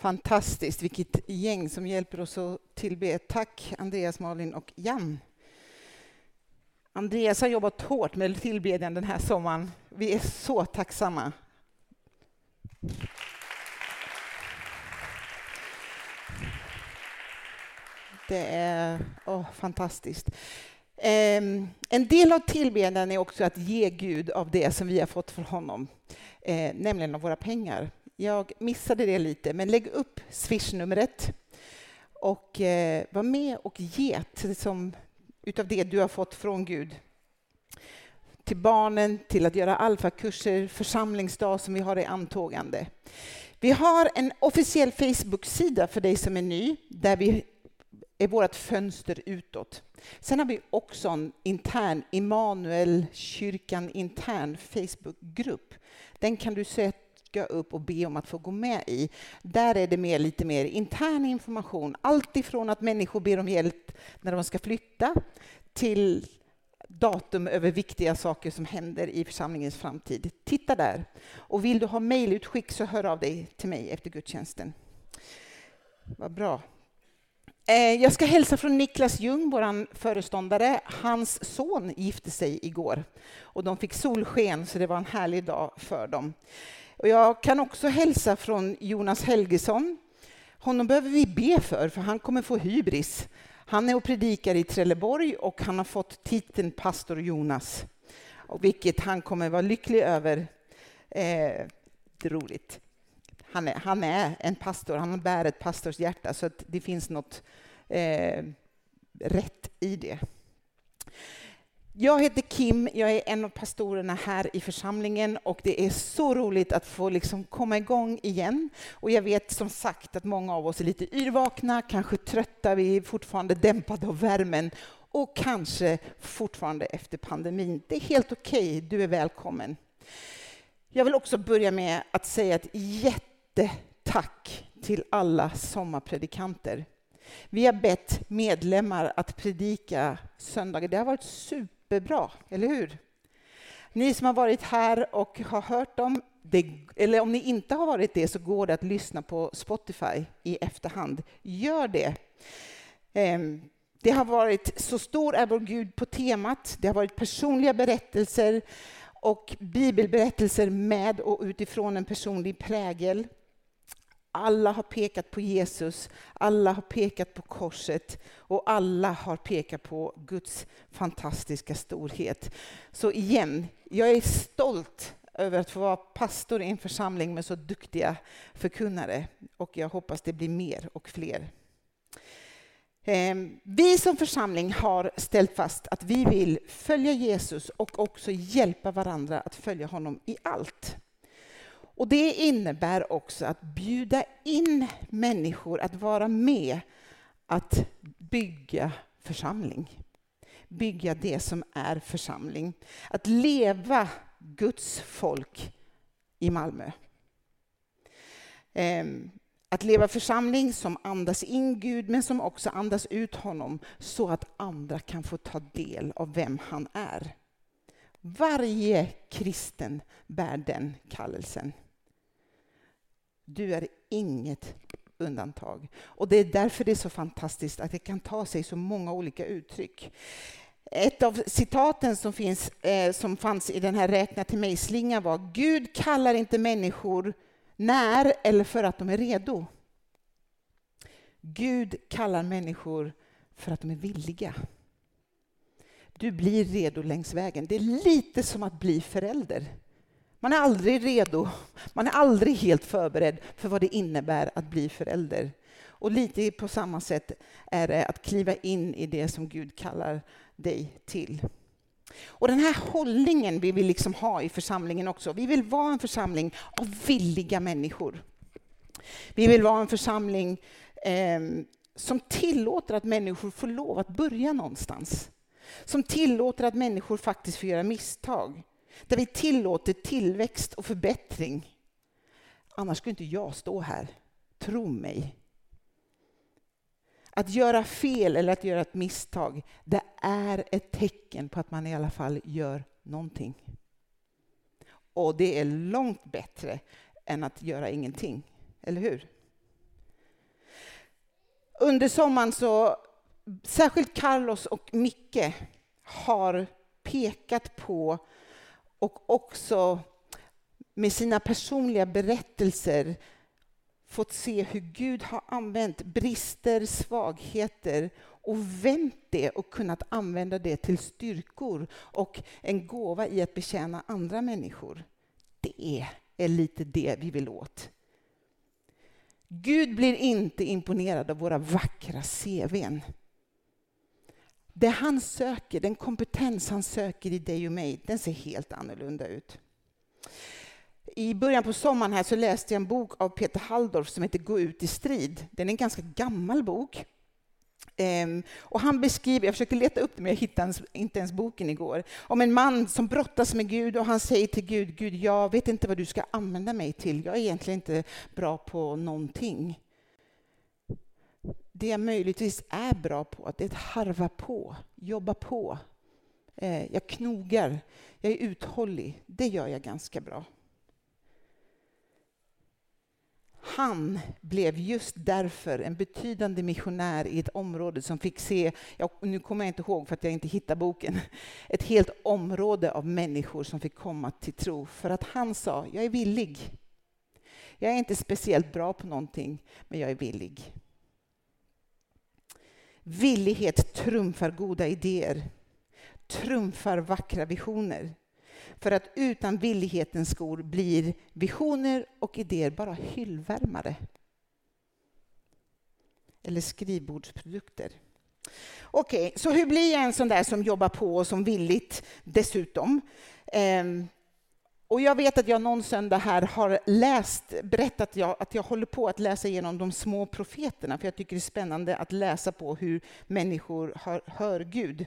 Fantastiskt, vilket gäng som hjälper oss att tillbe. Tack Andreas, Malin och Jan. Andreas har jobbat hårt med tillbedjan den här sommaren. Vi är så tacksamma. Det är oh, fantastiskt. Um, en del av tillbedjan är också att ge Gud av det som vi har fått från honom, eh, nämligen av våra pengar. Jag missade det lite, men lägg upp swishnumret och eh, var med och ge som, utav det du har fått från Gud. Till barnen, till att göra alfakurser, församlingsdag som vi har i antågande. Vi har en officiell Facebook-sida för dig som är ny, där vi är vårt fönster utåt. Sen har vi också en intern Immanuel kyrkan intern Facebookgrupp. Den kan du söka upp och be om att få gå med i. Där är det mer, lite mer intern information. Allt ifrån att människor ber om hjälp när de ska flytta till datum över viktiga saker som händer i församlingens framtid. Titta där. Och vill du ha mejlutskick så hör av dig till mig efter gudstjänsten. Vad bra. Eh, jag ska hälsa från Niklas Ljung, vår föreståndare. Hans son gifte sig igår och de fick solsken, så det var en härlig dag för dem. Och jag kan också hälsa från Jonas Helgesson. Honom behöver vi be för, för han kommer få hybris. Han är och predikar i Trelleborg och han har fått titeln pastor Jonas, vilket han kommer vara lycklig över. Eh, det är roligt han är, han är en pastor, han bär ett pastors hjärta, så att det finns något eh, rätt i det. Jag heter Kim, jag är en av pastorerna här i församlingen och det är så roligt att få liksom komma igång igen. Och jag vet som sagt att många av oss är lite yrvakna, kanske trötta, vi är fortfarande dämpade av värmen och kanske fortfarande efter pandemin. Det är helt okej, okay. du är välkommen. Jag vill också börja med att säga ett jättetack till alla sommarpredikanter. Vi har bett medlemmar att predika söndagar. Det har varit super superbra, eller hur? Ni som har varit här och har hört dem, det, eller om ni inte har varit det så går det att lyssna på Spotify i efterhand. Gör det. Ehm, det har varit Så stor är vår Gud på temat. Det har varit personliga berättelser och bibelberättelser med och utifrån en personlig prägel. Alla har pekat på Jesus, alla har pekat på korset och alla har pekat på Guds fantastiska storhet. Så igen, jag är stolt över att få vara pastor i en församling med så duktiga förkunnare och jag hoppas det blir mer och fler. Ehm, vi som församling har ställt fast att vi vill följa Jesus och också hjälpa varandra att följa honom i allt. Och det innebär också att bjuda in människor att vara med att bygga församling. Bygga det som är församling. Att leva Guds folk i Malmö. Ehm, att leva församling som andas in Gud men som också andas ut honom så att andra kan få ta del av vem han är. Varje kristen bär den kallelsen. Du är inget undantag. Och det är därför det är så fantastiskt att det kan ta sig så många olika uttryck. Ett av citaten som, finns, eh, som fanns i den här räkna till mig-slingan var Gud kallar inte människor när eller för att de är redo. Gud kallar människor för att de är villiga. Du blir redo längs vägen. Det är lite som att bli förälder. Man är aldrig redo, man är aldrig helt förberedd för vad det innebär att bli förälder. Och lite på samma sätt är det att kliva in i det som Gud kallar dig till. Och den här hållningen vill vi liksom ha i församlingen också. Vi vill vara en församling av villiga människor. Vi vill vara en församling eh, som tillåter att människor får lov att börja någonstans. Som tillåter att människor faktiskt får göra misstag. Där vi tillåter tillväxt och förbättring. Annars skulle inte jag stå här. Tro mig. Att göra fel eller att göra ett misstag, det är ett tecken på att man i alla fall gör någonting. Och det är långt bättre än att göra ingenting, eller hur? Under sommaren så, särskilt Carlos och Micke har pekat på och också med sina personliga berättelser fått se hur Gud har använt brister, svagheter och vänt det och kunnat använda det till styrkor och en gåva i att betjäna andra människor. Det är lite det vi vill åt. Gud blir inte imponerad av våra vackra CVn. Det han söker, den kompetens han söker i dig och mig, den ser helt annorlunda ut. I början på sommaren här så läste jag en bok av Peter Halldorf som heter Gå ut i strid. Den är en ganska gammal bok. Um, och han beskriver, jag försökte leta upp det men jag hittade inte ens boken igår, om en man som brottas med Gud och han säger till Gud, Gud jag vet inte vad du ska använda mig till, jag är egentligen inte bra på någonting. Det jag möjligtvis är bra på, det är att harva på, jobba på. Eh, jag knogar, jag är uthållig, det gör jag ganska bra. Han blev just därför en betydande missionär i ett område som fick se, jag, nu kommer jag inte ihåg för att jag inte hittar boken, ett helt område av människor som fick komma till tro. För att han sa, jag är villig. Jag är inte speciellt bra på någonting, men jag är villig. Villighet trumfar goda idéer, trumfar vackra visioner. För att utan villighetens skor blir visioner och idéer bara hyllvärmare. Eller skrivbordsprodukter. Okej, okay, så hur blir jag en sån där som jobbar på och som villigt dessutom? Um, och jag vet att jag någon söndag här har läst, berättat jag, att jag håller på att läsa igenom de små profeterna, för jag tycker det är spännande att läsa på hur människor hör, hör Gud.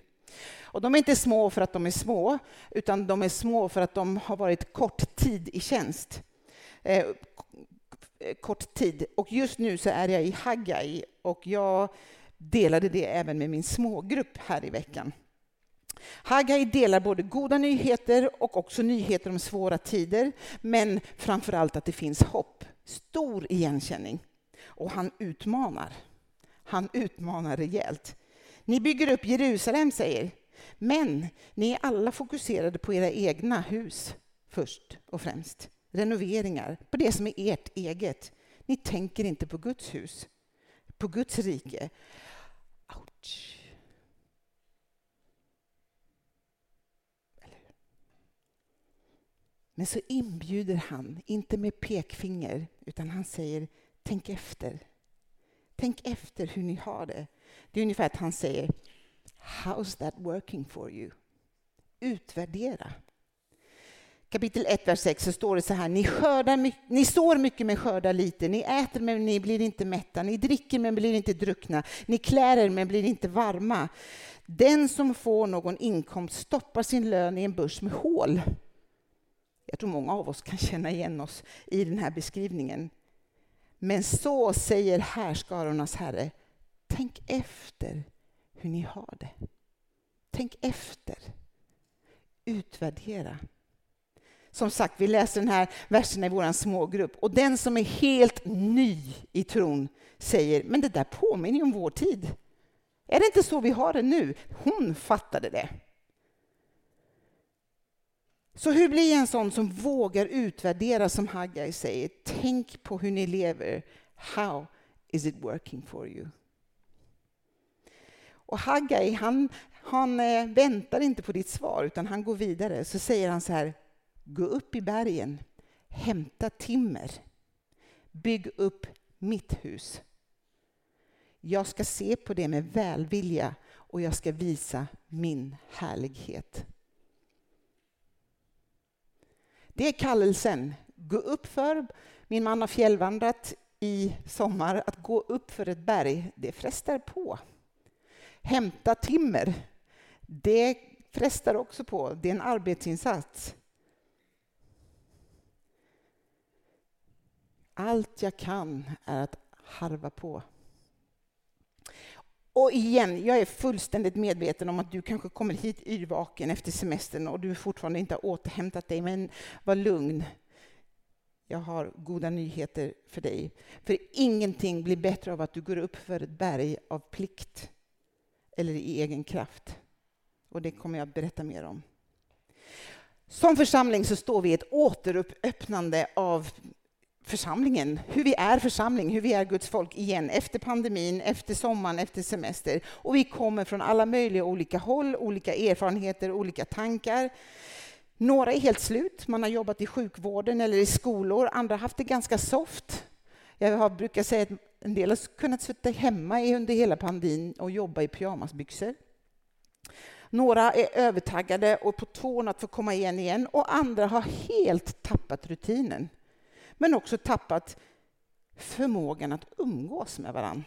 Och de är inte små för att de är små, utan de är små för att de har varit kort tid i tjänst. Eh, kort tid. Och just nu så är jag i Haggai och jag delade det även med min smågrupp här i veckan. Haggai delar både goda nyheter och också nyheter om svåra tider, men framför allt att det finns hopp. Stor igenkänning. Och han utmanar. Han utmanar rejält. Ni bygger upp Jerusalem, säger men ni är alla fokuserade på era egna hus först och främst. Renoveringar, på det som är ert eget. Ni tänker inte på Guds hus, på Guds rike. Ouch. Men så inbjuder han, inte med pekfinger, utan han säger tänk efter. Tänk efter hur ni har det. Det är ungefär att han säger How's that working for you? Utvärdera. Kapitel 1, vers 6 så står det så här. Ni, skördar, ni sår mycket men skördar lite. Ni äter men ni blir inte mätta. Ni dricker men blir inte druckna. Ni klär er men blir inte varma. Den som får någon inkomst stoppar sin lön i en börs med hål. Jag tror många av oss kan känna igen oss i den här beskrivningen. Men så säger härskarornas Herre, tänk efter hur ni har det. Tänk efter. Utvärdera. Som sagt, vi läser den här versen i vår smågrupp och den som är helt ny i tron säger, men det där påminner ju om vår tid. Är det inte så vi har det nu? Hon fattade det. Så hur blir jag en sån som vågar utvärdera som Haggai säger? Tänk på hur ni lever. How is it working for you? Och Haggai, han, han eh, väntar inte på ditt svar, utan han går vidare. Så säger han så här, gå upp i bergen, hämta timmer, bygg upp mitt hus. Jag ska se på det med välvilja och jag ska visa min härlighet. Det är kallelsen. Gå upp för, min man har fjällvandrat i sommar, att gå upp för ett berg, det frestar på hämta timmer. Det frestar också på. Det är en arbetsinsats. Allt jag kan är att harva på. Och igen, jag är fullständigt medveten om att du kanske kommer hit yrvaken efter semestern och du fortfarande inte har återhämtat dig, men var lugn. jag har goda nyheter för dig. För ingenting blir bättre av att du går upp för ett berg av plikt eller i egen kraft. Och det kommer jag att berätta mer om. Som församling så står vi i ett återöppnande av församlingen, hur vi är församling, hur vi är Guds folk igen efter pandemin, efter sommaren, efter semester. Och vi kommer från alla möjliga olika håll, olika erfarenheter, olika tankar. Några är helt slut, man har jobbat i sjukvården eller i skolor, andra har haft det ganska soft. Jag har brukar säga att en del har kunnat sitta hemma under hela pandemin och jobba i pyjamasbyxor. Några är övertaggade och på tårna att få komma igen igen och andra har helt tappat rutinen. Men också tappat förmågan att umgås med varandra.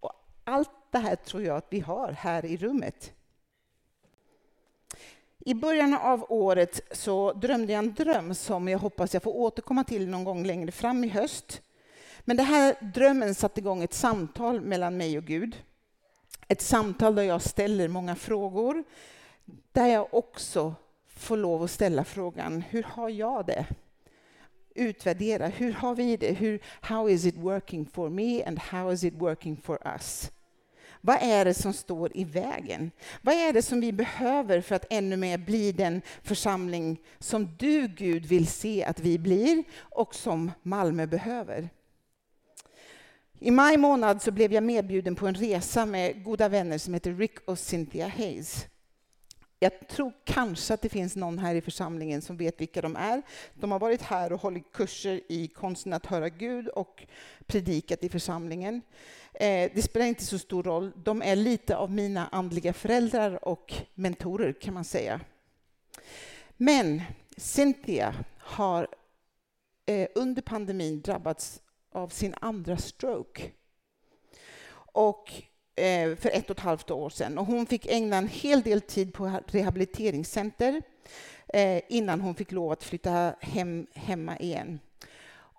Och allt det här tror jag att vi har här i rummet. I början av året så drömde jag en dröm som jag hoppas jag får återkomma till någon gång längre fram i höst. Men den här drömmen satte igång ett samtal mellan mig och Gud. Ett samtal där jag ställer många frågor, där jag också få lov att ställa frågan, hur har jag det? Utvärdera, hur har vi det? Hur, how is it working for me and how is it working for us? Vad är det som står i vägen? Vad är det som vi behöver för att ännu mer bli den församling som du, Gud, vill se att vi blir och som Malmö behöver? I maj månad så blev jag medbjuden på en resa med goda vänner som heter Rick och Cynthia Hayes. Jag tror kanske att det finns någon här i församlingen som vet vilka de är. De har varit här och hållit kurser i konsten att höra Gud och predikat i församlingen. Eh, det spelar inte så stor roll. De är lite av mina andliga föräldrar och mentorer kan man säga. Men Cynthia har eh, under pandemin drabbats av sin andra stroke. Och Eh, för ett och ett halvt år sedan. Och hon fick ägna en hel del tid på rehabiliteringscenter eh, innan hon fick lov att flytta hem, hemma igen.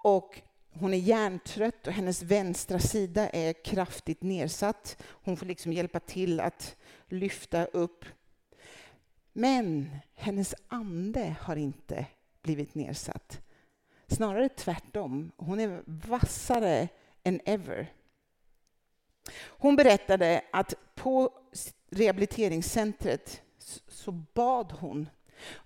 Och hon är hjärntrött och hennes vänstra sida är kraftigt nedsatt. Hon får liksom hjälpa till att lyfta upp. Men hennes ande har inte blivit nedsatt. Snarare tvärtom. Hon är vassare än ever. Hon berättade att på rehabiliteringscentret så bad hon.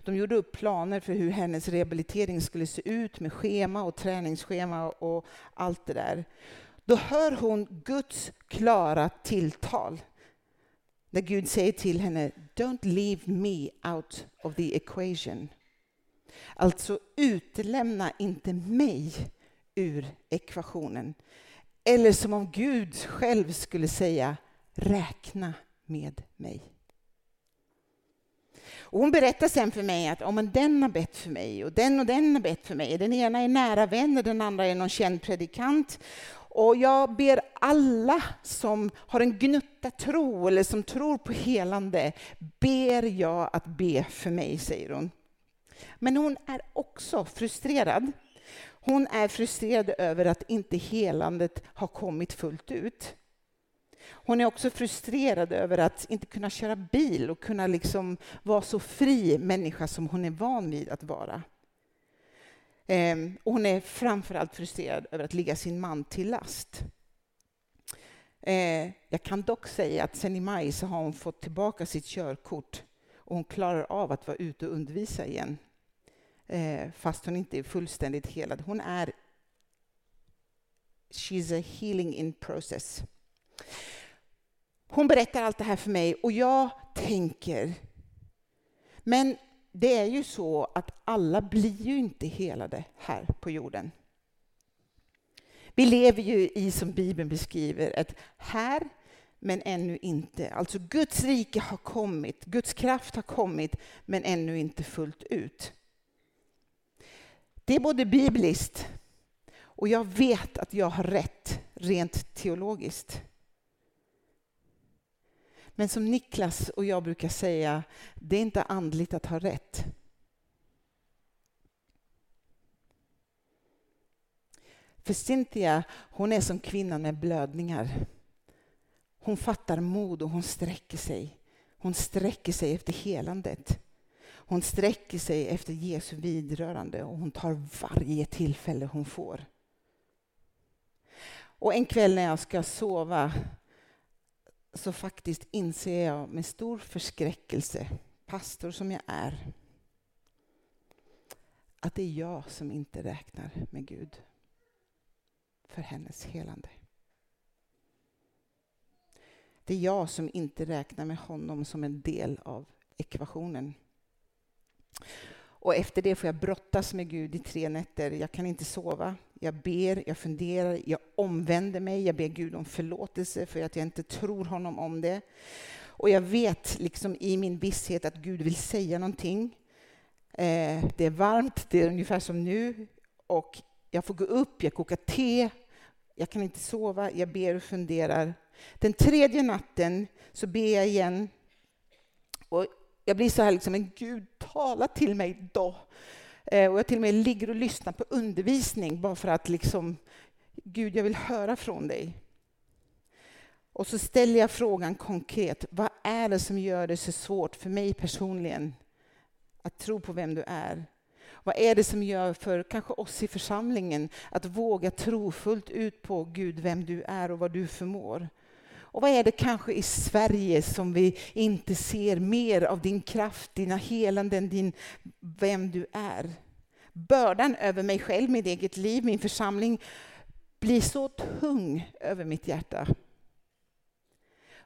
De gjorde upp planer för hur hennes rehabilitering skulle se ut med schema och träningsschema och allt det där. Då hör hon Guds klara tilltal. När Gud säger till henne, Don't leave me out of the equation. Alltså utelämna inte mig ur ekvationen. Eller som om Gud själv skulle säga, räkna med mig. Och hon berättar sen för mig att om den har bett för mig och den och den har bett för mig. Den ena är nära vän och den andra är någon känd predikant. Och jag ber alla som har en gnutta tro eller som tror på helande, ber jag att be för mig, säger hon. Men hon är också frustrerad. Hon är frustrerad över att inte helandet har kommit fullt ut. Hon är också frustrerad över att inte kunna köra bil och kunna liksom vara så fri människa som hon är van vid att vara. Ehm, och hon är framförallt frustrerad över att ligga sin man till last. Ehm, jag kan dock säga att sen i maj så har hon fått tillbaka sitt körkort och hon klarar av att vara ute och undervisa igen eh, fast hon inte är fullständigt helad. Hon är She's a healing in process. Hon berättar allt det här för mig och jag tänker, men det är ju så att alla blir ju inte helade här på jorden. Vi lever ju i, som Bibeln beskriver, ett här men ännu inte. Alltså Guds rike har kommit, Guds kraft har kommit, men ännu inte fullt ut. Det är både bibliskt och jag vet att jag har rätt rent teologiskt. Men som Niklas och jag brukar säga, det är inte andligt att ha rätt. För Cynthia, hon är som kvinnan med blödningar. Hon fattar mod och hon sträcker sig. Hon sträcker sig efter helandet. Hon sträcker sig efter Jesu vidrörande och hon tar varje tillfälle hon får. Och en kväll när jag ska sova så faktiskt inser jag med stor förskräckelse, pastor som jag är, att det är jag som inte räknar med Gud för hennes helande. Det är jag som inte räknar med honom som en del av ekvationen. Och efter det får jag brottas med Gud i tre nätter. Jag kan inte sova. Jag ber, jag funderar, jag omvänder mig. Jag ber Gud om förlåtelse för att jag inte tror honom om det. Och jag vet liksom i min visshet att Gud vill säga någonting. Eh, det är varmt, det är ungefär som nu. Och jag får gå upp, jag kokar te. Jag kan inte sova, jag ber och funderar. Den tredje natten så ber jag igen. Och jag blir så här, liksom, men Gud, tala till mig då. Eh, och jag till och med ligger och lyssnar på undervisning bara för att liksom, Gud, jag vill höra från dig. Och så ställer jag frågan konkret, vad är det som gör det så svårt för mig personligen att tro på vem du är? Vad är det som gör för kanske oss i församlingen att våga tro fullt ut på Gud, vem du är och vad du förmår? Och vad är det kanske i Sverige som vi inte ser mer av din kraft, dina helanden, din, vem du är? Bördan över mig själv, mitt eget liv, min församling blir så tung över mitt hjärta.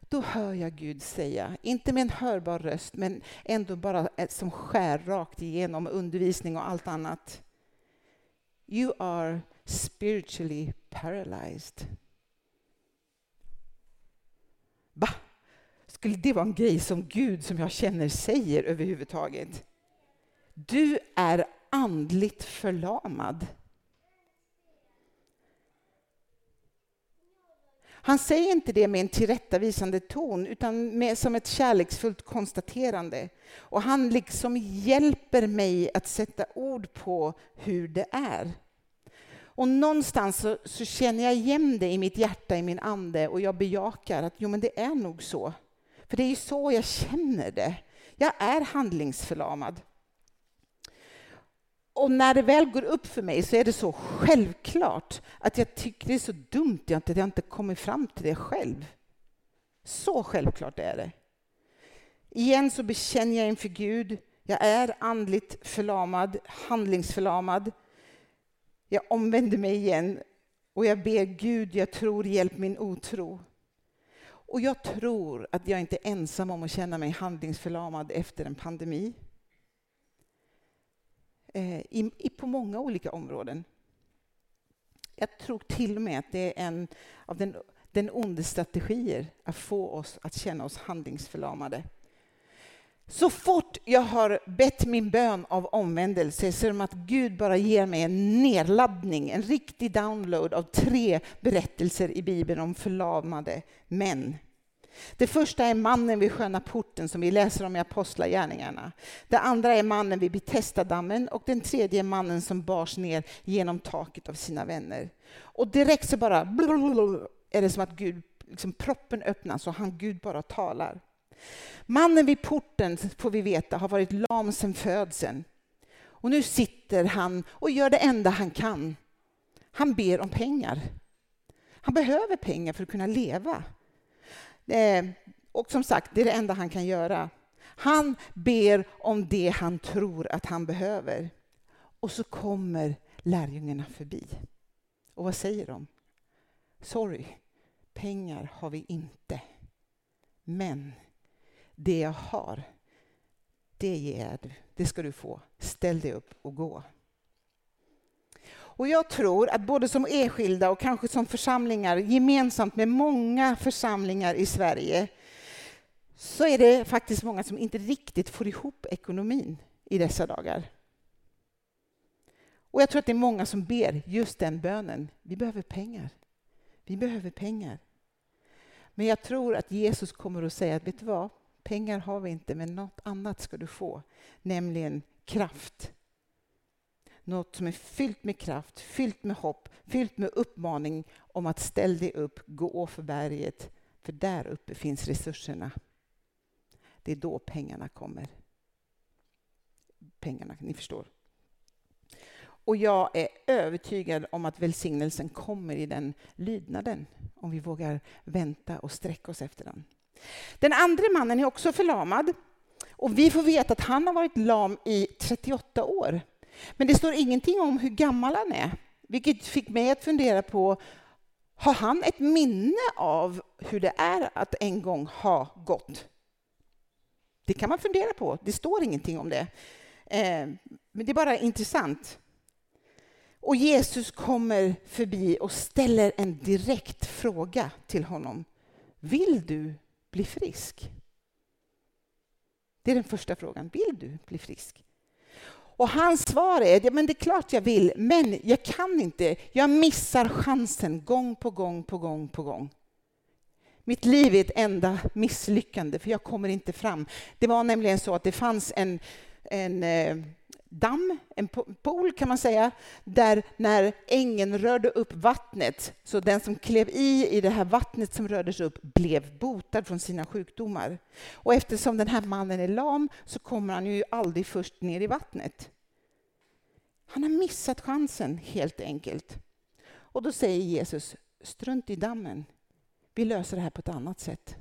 Då hör jag Gud säga, inte med en hörbar röst, men ändå bara som skär rakt igenom undervisning och allt annat. You are spiritually paralyzed. Skulle det vara en grej som Gud, som jag känner, säger överhuvudtaget? Du är andligt förlamad. Han säger inte det med en tillrättavisande ton, utan med, som ett kärleksfullt konstaterande. Och han liksom hjälper mig att sätta ord på hur det är. Och någonstans så, så, känner jag igen det i mitt hjärta, i min ande och jag bejakar att jo, men det är nog så. För det är ju så jag känner det. Jag är handlingsförlamad. Och när det väl går upp för mig så är det så självklart att jag tycker det är så dumt att jag inte kommit fram till det själv. Så självklart är det. Igen så bekänner jag inför Gud, jag är andligt förlamad, handlingsförlamad. Jag omvänder mig igen och jag ber Gud, jag tror, hjälp min otro. Och jag tror att jag inte är ensam om att känna mig handlingsförlamad efter en pandemi. Eh, i, i, på många olika områden. Jag tror till och med att det är en av den, den onde strategier att få oss att känna oss handlingsförlamade. Så fort jag har bett min bön av omvändelse så är det som att Gud bara ger mig en nedladdning, en riktig download av tre berättelser i Bibeln om förlamade män. Det första är mannen vid sköna porten som vi läser om i Apostlagärningarna. Det andra är mannen vid Betestadammen och den tredje är mannen som bars ner genom taket av sina vänner. Och direkt så bara är det som att Gud, liksom proppen öppnas och han, Gud bara talar. Mannen vid porten, får vi veta, har varit lam sedan födseln. Och nu sitter han och gör det enda han kan. Han ber om pengar. Han behöver pengar för att kunna leva. Eh, och som sagt, det är det enda han kan göra. Han ber om det han tror att han behöver. Och så kommer lärjungarna förbi. Och vad säger de? Sorry, pengar har vi inte. Men det jag har, det ger du. Det ska du få. Ställ dig upp och gå. Och jag tror att både som enskilda och kanske som församlingar, gemensamt med många församlingar i Sverige, så är det faktiskt många som inte riktigt får ihop ekonomin i dessa dagar. Och jag tror att det är många som ber just den bönen. Vi behöver pengar. Vi behöver pengar. Men jag tror att Jesus kommer att säga att vet du vad? Pengar har vi inte, men något annat ska du få, nämligen kraft något som är fyllt med kraft, fyllt med hopp, fyllt med uppmaning om att ställ dig upp, gå för berget, för där uppe finns resurserna. Det är då pengarna kommer. pengarna, ni förstår. Och jag är övertygad om att välsignelsen kommer i den lydnaden, om vi vågar vänta och sträcka oss efter den. Den andra mannen är också förlamad. Och vi får veta att han har varit lam i 38 år. Men det står ingenting om hur gammal han är, vilket fick mig att fundera på har han ett minne av hur det är att en gång ha gått? Det kan man fundera på. Det står ingenting om det. Eh, men det är bara intressant. Och Jesus kommer förbi och ställer en direkt fråga till honom. Vill du bli frisk? Det är den första frågan. Vill du bli frisk? Och hans svar är, ja men det är klart jag vill, men jag kan inte. Jag missar chansen gång på gång på gång på gång. Mitt liv är ett enda misslyckande, för jag kommer inte fram. Det var nämligen så att det fanns en, en eh, damm, en pool kan man säga, där när ängen rörde upp vattnet, så den som klev i i det här vattnet som rördes upp blev botad från sina sjukdomar. Och eftersom den här mannen är lam så kommer han ju aldrig först ner i vattnet. Han har missat chansen helt enkelt. Och då säger Jesus, strunt i dammen. Vi löser det här på ett annat sätt.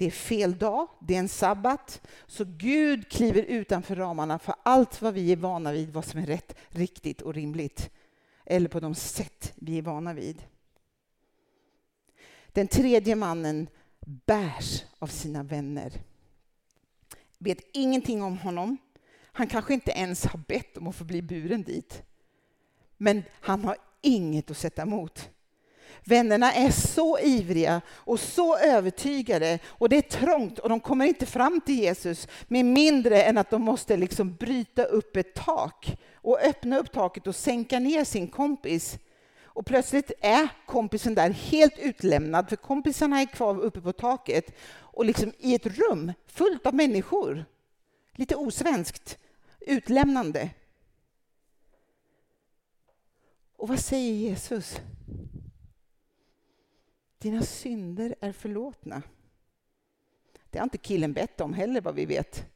Det är fel dag, det är en sabbat. Så Gud kliver utanför ramarna för allt vad vi är vana vid, vad som är rätt, riktigt och rimligt. Eller på de sätt vi är vana vid. Den tredje mannen bärs av sina vänner. Vet ingenting om honom. Han kanske inte ens har bett om att få bli buren dit. Men han har inget att sätta emot. Vännerna är så ivriga och så övertygade och det är trångt och de kommer inte fram till Jesus med mindre än att de måste liksom bryta upp ett tak och öppna upp taket och sänka ner sin kompis. Och plötsligt är kompisen där helt utlämnad för kompisarna är kvar uppe på taket och liksom i ett rum fullt av människor. Lite osvenskt, utlämnande. Och vad säger Jesus? Dina synder är förlåtna. Det har inte killen bett om heller vad vi vet.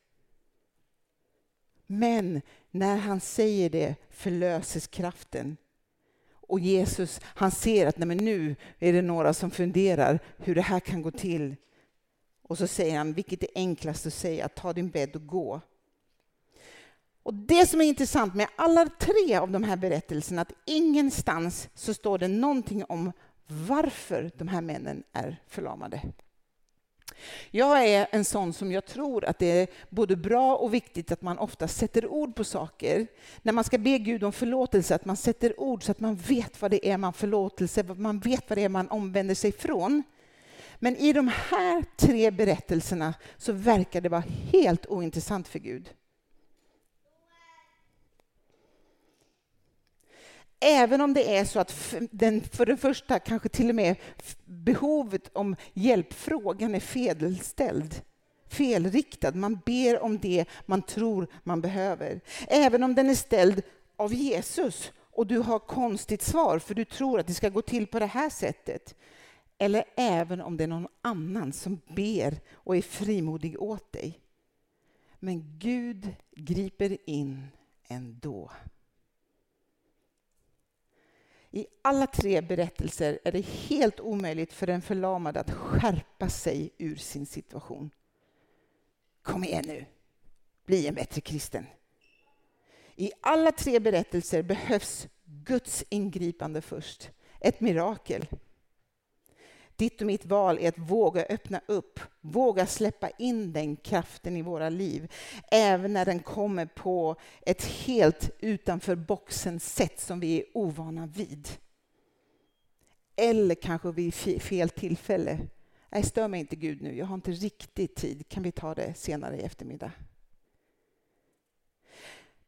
Men när han säger det förlöses kraften. Och Jesus han ser att nej men nu är det några som funderar hur det här kan gå till. Och så säger han, vilket är enklast att säga, ta din bädd och gå. Och Det som är intressant med alla tre av de här berättelserna, att ingenstans så står det någonting om varför de här männen är förlamade. Jag är en sån som jag tror att det är både bra och viktigt att man ofta sätter ord på saker. När man ska be Gud om förlåtelse, att man sätter ord så att man vet vad det är man förlåtelse, man vet vad det är man omvänder sig från. Men i de här tre berättelserna så verkar det vara helt ointressant för Gud. Även om det är så att den, för det första kanske till och med behovet om hjälpfrågan är felställd, felriktad. Man ber om det man tror man behöver. Även om den är ställd av Jesus och du har konstigt svar för du tror att det ska gå till på det här sättet. Eller även om det är någon annan som ber och är frimodig åt dig. Men Gud griper in ändå. I alla tre berättelser är det helt omöjligt för den förlamade att skärpa sig ur sin situation. Kom igen nu, bli en bättre kristen. I alla tre berättelser behövs Guds ingripande först, ett mirakel. Ditt och mitt val är att våga öppna upp, våga släppa in den kraften i våra liv. Även när den kommer på ett helt utanför boxen sätt som vi är ovana vid. Eller kanske vid fel tillfälle. Nej, stör mig inte Gud nu, jag har inte riktigt tid. Kan vi ta det senare i eftermiddag?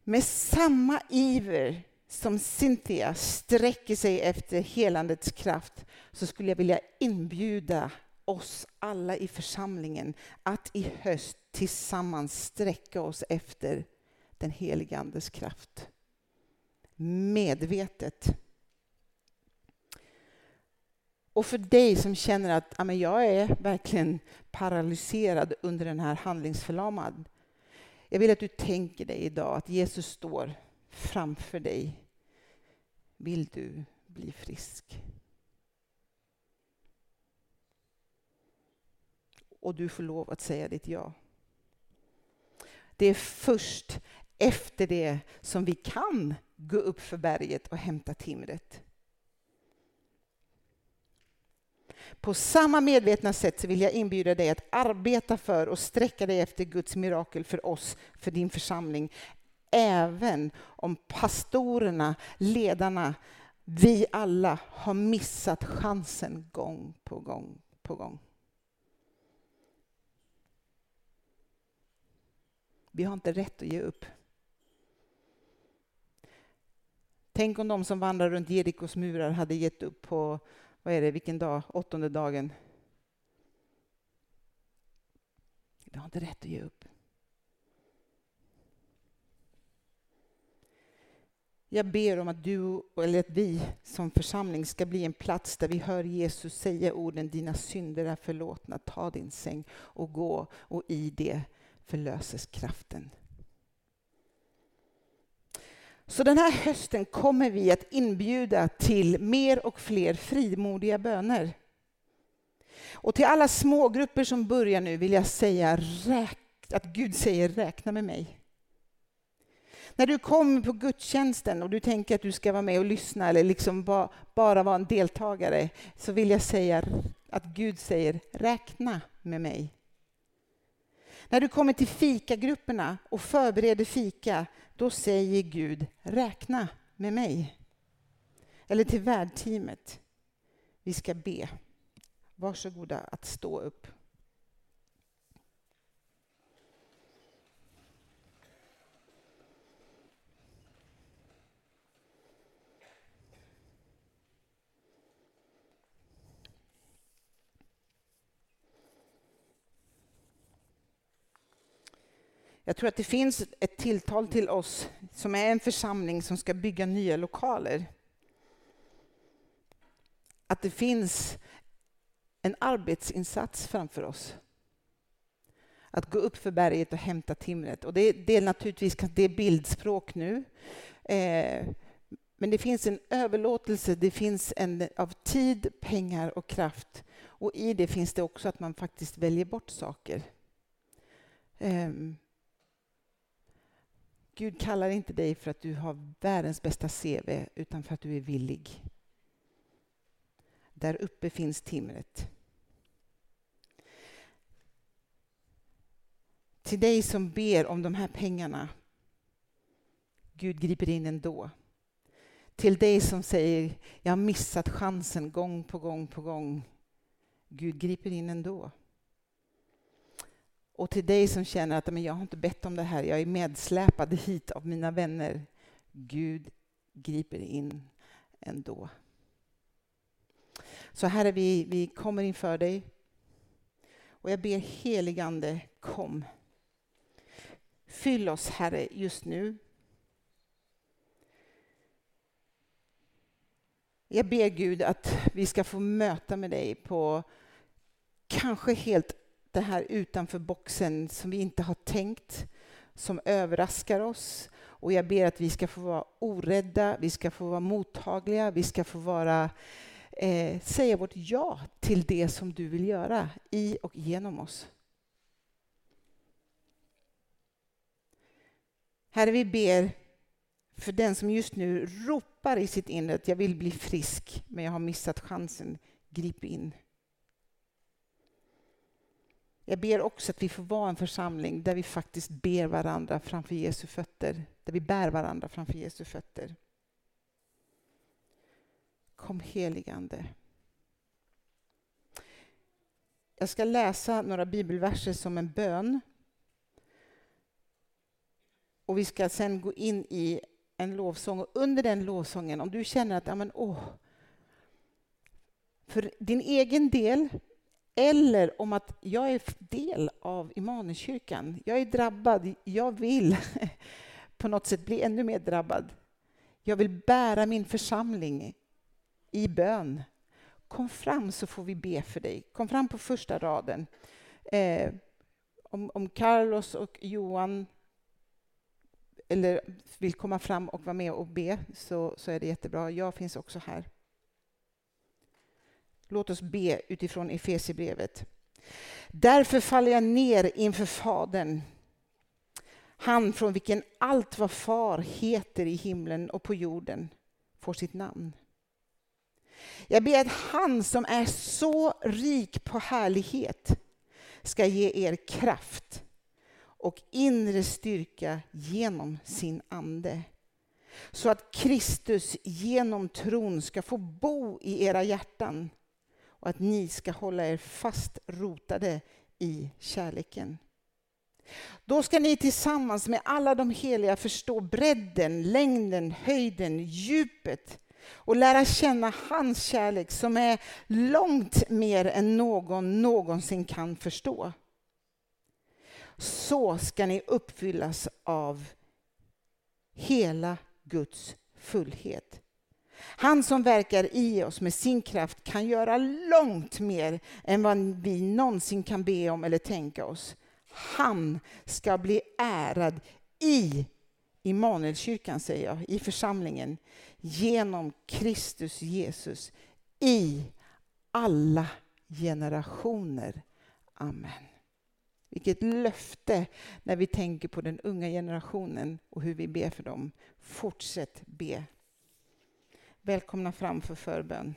Med samma iver som Cynthia sträcker sig efter helandets kraft så skulle jag vilja inbjuda oss alla i församlingen att i höst tillsammans sträcka oss efter den helige Andes kraft. Medvetet. Och för dig som känner att jag är verkligen paralyserad under den här handlingsförlamad Jag vill att du tänker dig idag att Jesus står framför dig. Vill du bli frisk? Och du får lov att säga ditt ja. Det är först efter det som vi kan gå upp för berget och hämta timret. På samma medvetna sätt så vill jag inbjuda dig att arbeta för och sträcka dig efter Guds mirakel för oss, för din församling. Även om pastorerna, ledarna, vi alla har missat chansen gång på gång på gång. Vi har inte rätt att ge upp. Tänk om de som vandrar runt Jerikos murar hade gett upp på, vad är det, vilken dag? Åttonde dagen. Vi har inte rätt att ge upp. Jag ber om att du, eller att vi som församling ska bli en plats där vi hör Jesus säga orden dina synder är förlåtna, ta din säng och gå och i det förlöses kraften. Så den här hösten kommer vi att inbjuda till mer och fler frimodiga böner. Och till alla smågrupper som börjar nu vill jag säga att Gud säger räkna med mig. När du kommer på gudstjänsten och du tänker att du ska vara med och lyssna eller liksom bara vara en deltagare så vill jag säga att Gud säger räkna med mig. När du kommer till fikagrupperna och förbereder fika, då säger Gud räkna med mig. Eller till värdteamet. Vi ska be. Varsågoda att stå upp. Jag tror att det finns ett tilltal till oss som är en församling som ska bygga nya lokaler. Att det finns en arbetsinsats framför oss. Att gå upp för berget och hämta timret. Och det, det är naturligtvis det är bildspråk nu. Eh, men det finns en överlåtelse, det finns en av tid, pengar och kraft. Och i det finns det också att man faktiskt väljer bort saker. Um, Gud kallar inte dig för att du har världens bästa CV, utan för att du är villig. Där uppe finns timret. Till dig som ber om de här pengarna, Gud griper in ändå. Till dig som säger, jag har missat chansen gång på gång på gång. Gud griper in ändå. Och till dig som känner att men jag har inte bett om det här, jag är medsläpad hit av mina vänner. Gud griper in ändå. Så Herre, vi, vi kommer inför dig. Och jag ber heligande, kom. Fyll oss Herre just nu. Jag ber Gud att vi ska få möta med dig på kanske helt det här utanför boxen som vi inte har tänkt, som överraskar oss. Och jag ber att vi ska få vara orädda, vi ska få vara mottagliga, vi ska få vara, eh, säga vårt ja till det som du vill göra i och genom oss. Herre, vi ber för den som just nu ropar i sitt inre att jag vill bli frisk, men jag har missat chansen. Grip in. Jag ber också att vi får vara en församling där vi faktiskt ber varandra framför Jesu fötter. Där vi bär varandra framför Jesu fötter. Kom heligande. Jag ska läsa några bibelverser som en bön. Och vi ska sen gå in i en lovsång. Och under den lovsången, om du känner att, ja men åh, för din egen del eller om att jag är del av Immanuelskyrkan. Jag är drabbad, jag vill på något sätt bli ännu mer drabbad. Jag vill bära min församling i bön. Kom fram så får vi be för dig. Kom fram på första raden. Eh, om, om Carlos och Johan eller vill komma fram och vara med och be så, så är det jättebra. Jag finns också här. Låt oss be utifrån Efesierbrevet. Därför faller jag ner inför Fadern, han från vilken allt vad far heter i himlen och på jorden får sitt namn. Jag ber att han som är så rik på härlighet ska ge er kraft och inre styrka genom sin ande. Så att Kristus genom tron ska få bo i era hjärtan och att ni ska hålla er fast rotade i kärleken. Då ska ni tillsammans med alla de heliga förstå bredden, längden, höjden, djupet och lära känna hans kärlek som är långt mer än någon någonsin kan förstå. Så ska ni uppfyllas av hela Guds fullhet. Han som verkar i oss med sin kraft kan göra långt mer än vad vi någonsin kan be om eller tänka oss. Han ska bli ärad i Immanuelskyrkan, säger jag, i församlingen, genom Kristus Jesus i alla generationer. Amen. Vilket löfte när vi tänker på den unga generationen och hur vi ber för dem. Fortsätt be. Välkomna fram för förbön.